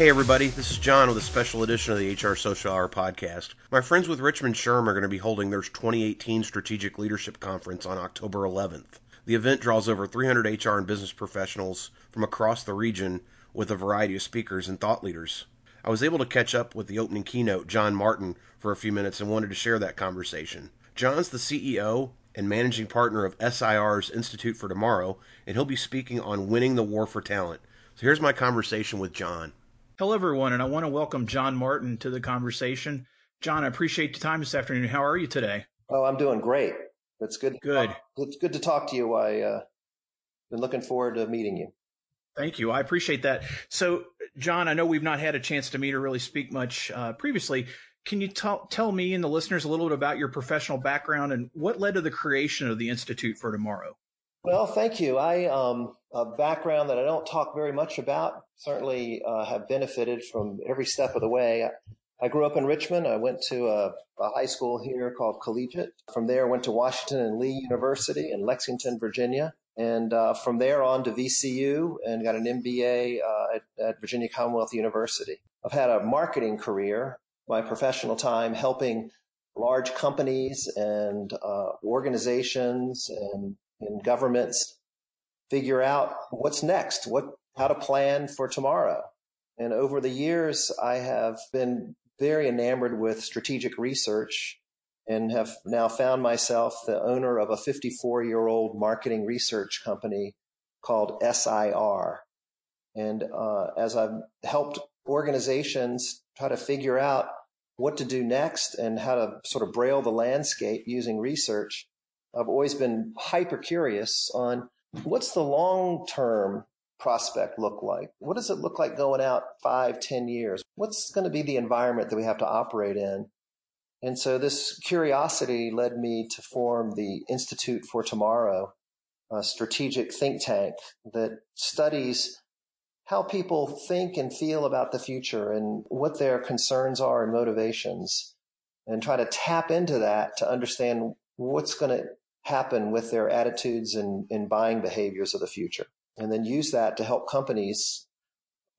Hey, everybody, this is Jon with a special edition of the HR Social Hour podcast. My friends with Richmond SHRM are going to be holding their 2018 Strategic Leadership Conference on October 11th. The event draws over 300 HR and business professionals from across the region with a variety of speakers and thought leaders. I was able to catch up with the opening keynote, John Martin, for a few minutes and wanted to share that conversation. John's the CEO and managing partner of SIR's Institute for Tomorrow, and he'll be speaking on winning the war for talent. So here's my conversation with John. Hello, everyone, and I want to welcome John Martin to the conversation. John, I appreciate your time this afternoon. How are you today? Oh, I'm doing great. It's good. Good. It's good to talk to you. I uh, been looking forward to meeting you. Thank you. I appreciate that. So, John, I know we've not had a chance to meet or really speak much uh, previously. Can you t- tell me and the listeners a little bit about your professional background and what led to the creation of the Institute for Tomorrow? Well, thank you. I um, a background that I don't talk very much about. Certainly uh, have benefited from every step of the way. I, grew up in Richmond. I went to a, a, high school here called Collegiate. From there, went to Washington and Lee University in Lexington, Virginia. And uh, from there on to VCU and got an MBA uh, at, at Virginia Commonwealth University. I've had a marketing career, my professional time helping large companies and uh, organizations and and governments figure out what's next, what how to plan for tomorrow. And over the years, I have been very enamored with strategic research and have now found myself the owner of a 54 year old marketing research company called SIR. And uh, as I've helped organizations try to figure out what to do next and how to sort of braille the landscape using research, I've always been hyper curious on what's the long term prospect look like? What does it look like going out five, ten years? What's going to be the environment that we have to operate in? And so this curiosity led me to form the Institute for Tomorrow, a strategic think tank that studies how people think and feel about the future and what their concerns are and motivations and try to tap into that to understand what's going to happen with their attitudes and, and buying behaviors of the future. And then use that to help companies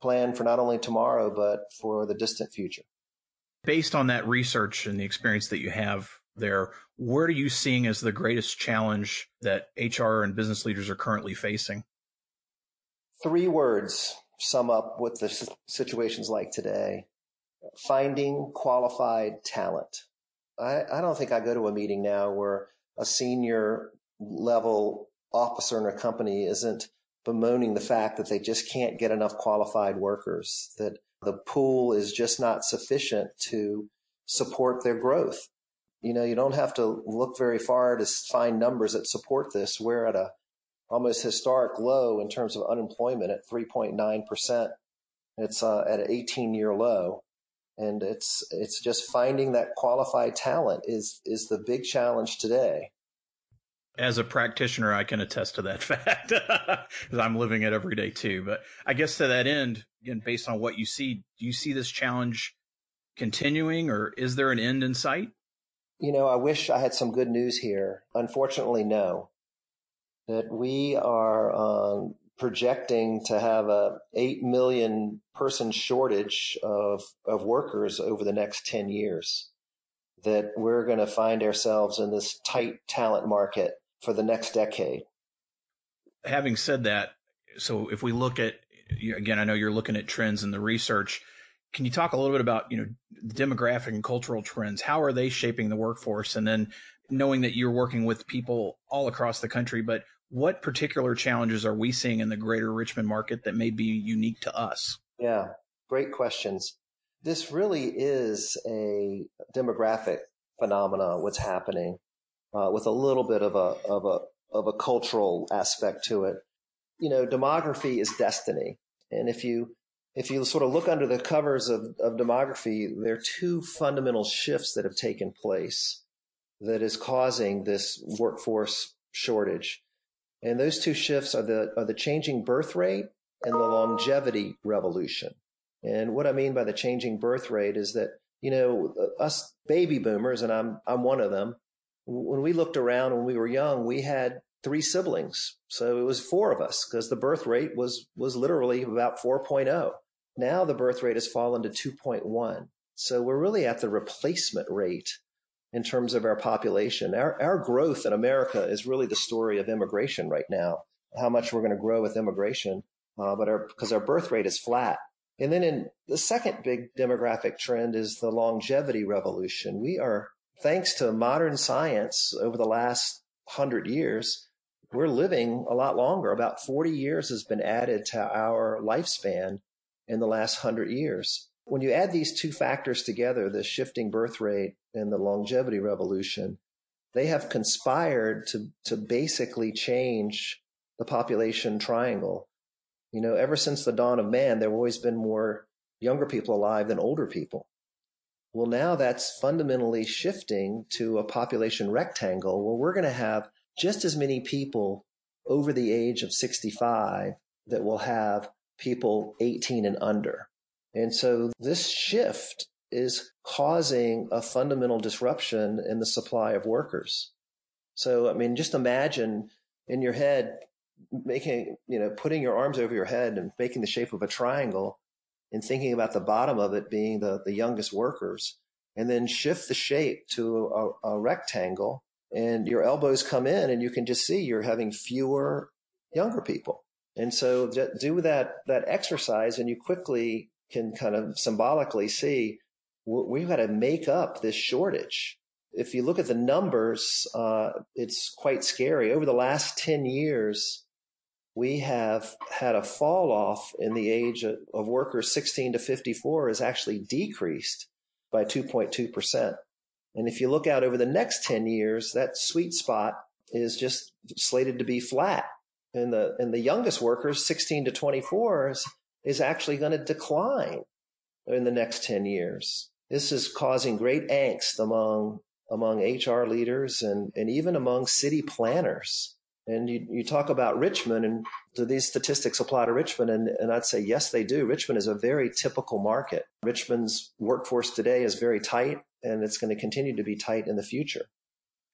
plan for not only tomorrow, but for the distant future. Based on that research and the experience that you have there, what are you seeing as the greatest challenge that HR and business leaders are currently facing? Three words sum up what the situation's like today finding qualified talent. I, I don't think I go to a meeting now where a senior level officer in a company isn't bemoaning the fact that they just can't get enough qualified workers, that the pool is just not sufficient to support their growth. You know, you don't have to look very far to find numbers that support this. We're at a almost historic low in terms of unemployment at 3.9%. It's uh, at an 18 year low and it's it's just finding that qualified talent is is the big challenge today. As a practitioner i can attest to that fact because i'm living it every day too. But i guess to that end again based on what you see do you see this challenge continuing or is there an end in sight? You know i wish i had some good news here. Unfortunately no. That we are um, projecting to have a 8 million person shortage of, of workers over the next 10 years. That we're going to find ourselves in this tight talent market for the next decade. Having said that, so if we look at, again, I know you're looking at trends in the research. Can you talk a little bit about, you know, demographic and cultural trends? How are they shaping the workforce? And then knowing that you're working with people all across the country, but what particular challenges are we seeing in the greater Richmond market that may be unique to us? Yeah, great questions. This really is a demographic phenomena. What's happening uh, with a little bit of a of a of a cultural aspect to it. You know, demography is destiny, and if you if you sort of look under the covers of, of demography, there are two fundamental shifts that have taken place that is causing this workforce shortage. And those two shifts are the, are the changing birth rate and the longevity revolution. And what I mean by the changing birth rate is that, you know, us baby boomers, and I'm, I'm one of them, when we looked around when we were young, we had three siblings. So it was four of us because the birth rate was, was literally about 4.0. Now the birth rate has fallen to 2.1. So we're really at the replacement rate in terms of our population. Our, our growth in America is really the story of immigration right now, how much we're going to grow with immigration, uh, but our, because our birth rate is flat. And then in the second big demographic trend is the longevity revolution. We are, thanks to modern science over the last hundred years, we're living a lot longer. About 40 years has been added to our lifespan in the last hundred years. When you add these two factors together, the shifting birth rate and the longevity revolution, they have conspired to, to basically change the population triangle. You know, ever since the dawn of man, there have always been more younger people alive than older people. Well, now that's fundamentally shifting to a population rectangle where we're going to have just as many people over the age of 65 that will have people 18 and under. And so this shift is causing a fundamental disruption in the supply of workers. So, I mean, just imagine in your head making, you know, putting your arms over your head and making the shape of a triangle and thinking about the bottom of it being the, the youngest workers and then shift the shape to a, a rectangle and your elbows come in and you can just see you're having fewer younger people. And so do that, that exercise and you quickly can kind of symbolically see we've got to make up this shortage. If you look at the numbers, uh, it's quite scary. Over the last 10 years, we have had a fall off in the age of, of workers 16 to 54 is actually decreased by 2.2%. And if you look out over the next 10 years, that sweet spot is just slated to be flat. And the, and the youngest workers, 16 to 24, is, is actually going to decline in the next 10 years. This is causing great angst among, among HR leaders and, and even among city planners. And you, you talk about Richmond and do these statistics apply to Richmond? And, and I'd say, yes, they do. Richmond is a very typical market. Richmond's workforce today is very tight and it's going to continue to be tight in the future.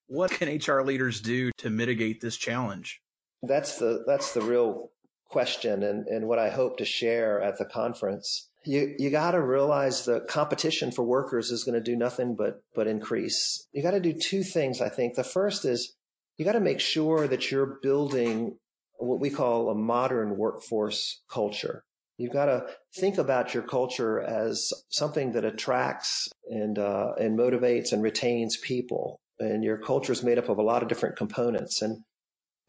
What can HR leaders do to mitigate this challenge? That's the, that's the real question and, and what I hope to share at the conference. You, you got to realize the competition for workers is going to do nothing but, but increase. You got to do two things, I think. The first is you got to make sure that you're building what we call a modern workforce culture. You've got to think about your culture as something that attracts and uh, and motivates and retains people. And your culture is made up of a lot of different components. And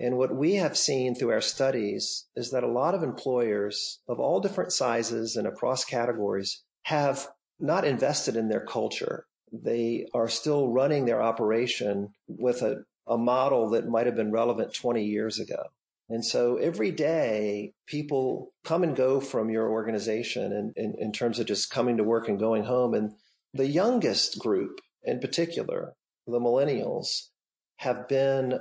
and what we have seen through our studies is that a lot of employers of all different sizes and across categories have not invested in their culture. They are still running their operation with a, a model that might have been relevant 20 years ago. And so every day people come and go from your organization in, in, in, terms of just coming to work and going home. And the youngest group in particular, the millennials, have been,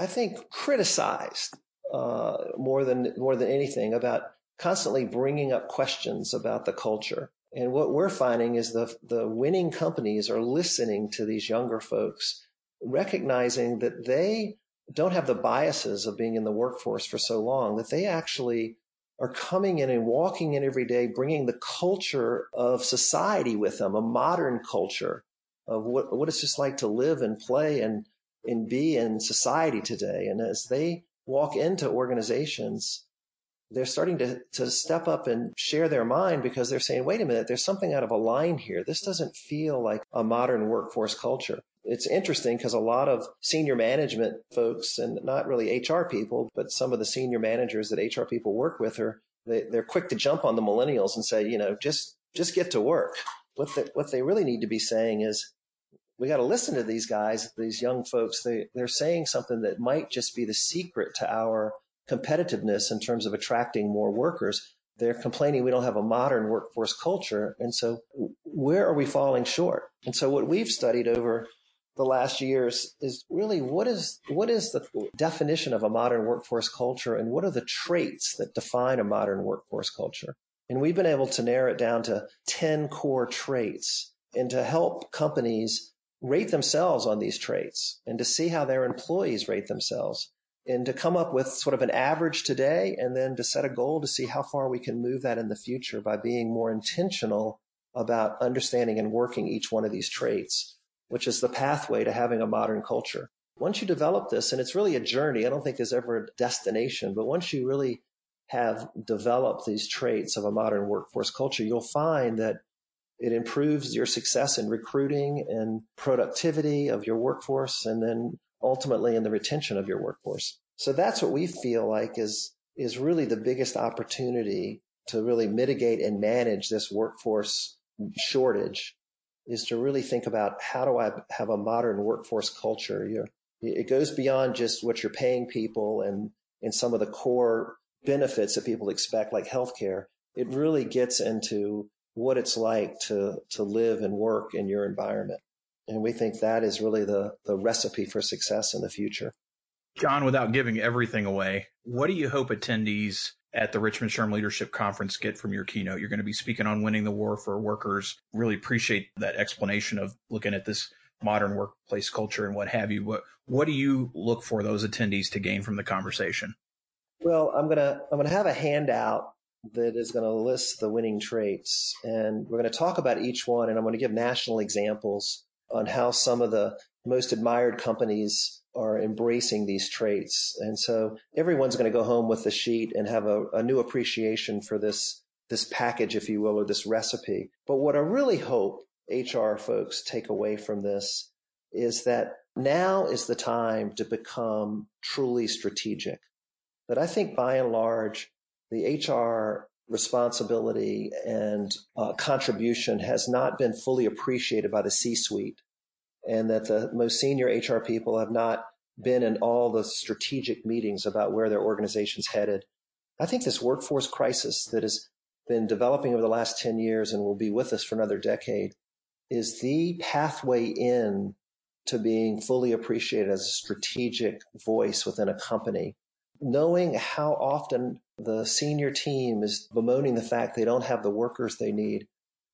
I think, criticized uh, more than more than anything about constantly bringing up questions about the culture. And what we're finding is the the winning companies are listening to these younger folks, recognizing that they don't have the biases of being in the workforce for so long that they actually are coming in and walking in every day, bringing the culture of society with them, a modern culture of what, what it's just like to live and play and, and be in society today. And as they walk into organizations, they're starting to, to step up and share their mind because they're saying, wait a minute, there's something out of a line here. This doesn't feel like a modern workforce culture it's interesting because a lot of senior management folks and not really HR people, but some of the senior managers that HR people work with are they, they're quick to jump on the millennials and say, you know, just just get to work. What the, what they really need to be saying is, we got to listen to these guys, these young folks. They they're saying something that might just be the secret to our competitiveness in terms of attracting more workers. They're complaining we don't have a modern workforce culture, and so where are we falling short? And so what we've studied over the last years is really what is what is the definition of a modern workforce culture and what are the traits that define a modern workforce culture and we've been able to narrow it down to 10 core traits and to help companies rate themselves on these traits and to see how their employees rate themselves and to come up with sort of an average today and then to set a goal to see how far we can move that in the future by being more intentional about understanding and working each one of these traits, which is the pathway to having a modern culture. Once you develop this, and it's really a journey, I don't think there's ever a destination, but once you really have developed these traits of a modern workforce culture, you'll find that it improves your success in recruiting and productivity of your workforce and then ultimately in the retention of your workforce. So that's what we feel like is is really the biggest opportunity to really mitigate and manage this workforce shortage is to really think about how do I have a modern workforce culture? You're, it goes beyond just what you're paying people and, and some of the core benefits that people expect, like healthcare. It really gets into what it's like to, to live and work in your environment. And we think that is really the, the recipe for success in the future. John, without giving everything away, what do you hope attendees at the Richmond SHRM Leadership Conference get from your keynote? You're going to be speaking on winning the war for workers. Really appreciate that explanation of looking at this modern workplace culture and what have you. What what do you look for those attendees to gain from the conversation? Well, I'm gonna I'm gonna have a handout that is going to list the winning traits, and we're going to talk about each one, and I'm going to give national examples on how some of the most admired companies are embracing these traits. And so everyone's going to go home with the sheet and have a, a, new appreciation for this, this package, if you will, or this recipe. But what I really hope HR folks take away from this is that now is the time to become truly strategic. That I think by and large, the HR responsibility and uh, contribution has not been fully appreciated by the C suite and that the most senior HR people have not been in all the strategic meetings about where their organization's headed. I think this workforce crisis that has been developing over the last 10 years and will be with us for another decade is the pathway in to being fully appreciated as a strategic voice within a company. Knowing how often the senior team is bemoaning the fact they don't have the workers they need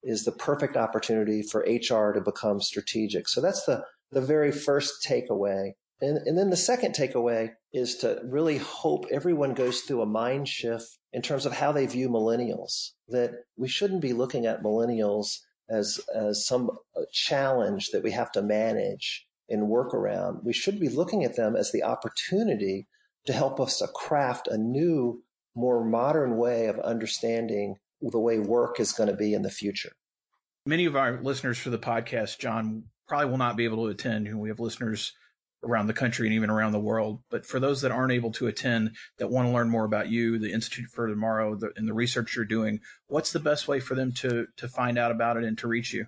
is the perfect opportunity for HR to become strategic. So that's the, the very first takeaway. And, and then the second takeaway is to really hope everyone goes through a mind shift in terms of how they view millennials, that we shouldn't be looking at millennials as, as some uh, challenge that we have to manage and work around. We should be looking at them as the opportunity to help us craft a new, more modern way of understanding the way work is going to be in the future. Many of our listeners for the podcast, John, probably will not be able to attend. We have listeners around the country and even around the world. But for those that aren't able to attend, that want to learn more about you, the Institute for Tomorrow, the, and the research you're doing, what's the best way for them to to find out about it and to reach you?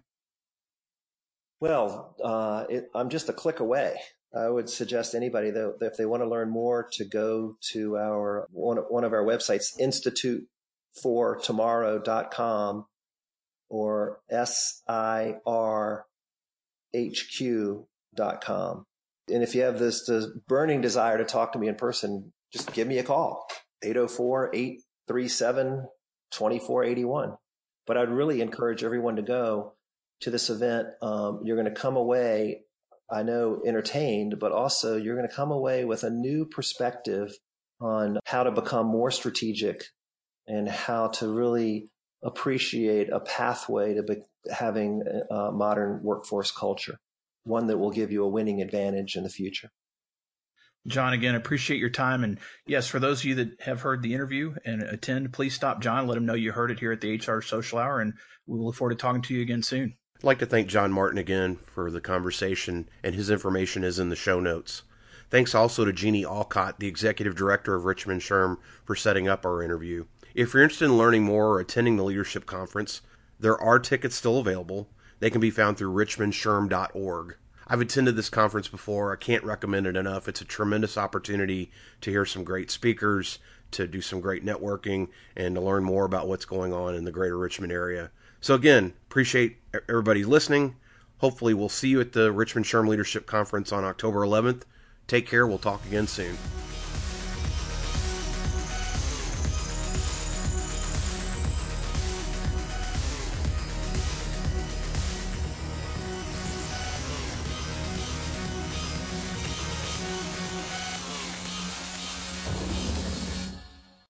Well, uh, it, I'm just a click away. I would suggest anybody that if they want to learn more to go to our one, one of our websites, Institute for tomorrow.com or sirhq.com. And if you have this, this burning desire to talk to me in person, just give me a call, 804-837-2481. But I'd really encourage everyone to go to this event. Um, you're going to come away, I know, entertained, but also you're going to come away with a new perspective on how to become more strategic and how to really appreciate a pathway to be, having a modern workforce culture, one that will give you a winning advantage in the future. John, again, appreciate your time. And yes, for those of you that have heard the interview and attend, please stop John. Let him know you heard it here at the HR Social Hour. And we will look forward to talking to you again soon. I'd like to thank John Martin again for the conversation, and his information is in the show notes. Thanks also to Jeannie Alcott, the Executive Director of Richmond SHRM, for setting up our interview. If you're interested in learning more or attending the leadership conference, there are tickets still available. They can be found through richmondshrm.org. I've attended this conference before. I can't recommend it enough. It's a tremendous opportunity to hear some great speakers, to do some great networking, and to learn more about what's going on in the greater Richmond area. So, again, appreciate everybody listening. Hopefully, we'll see you at the Richmond SHRM Leadership Conference on October 11th. Take care. We'll talk again soon.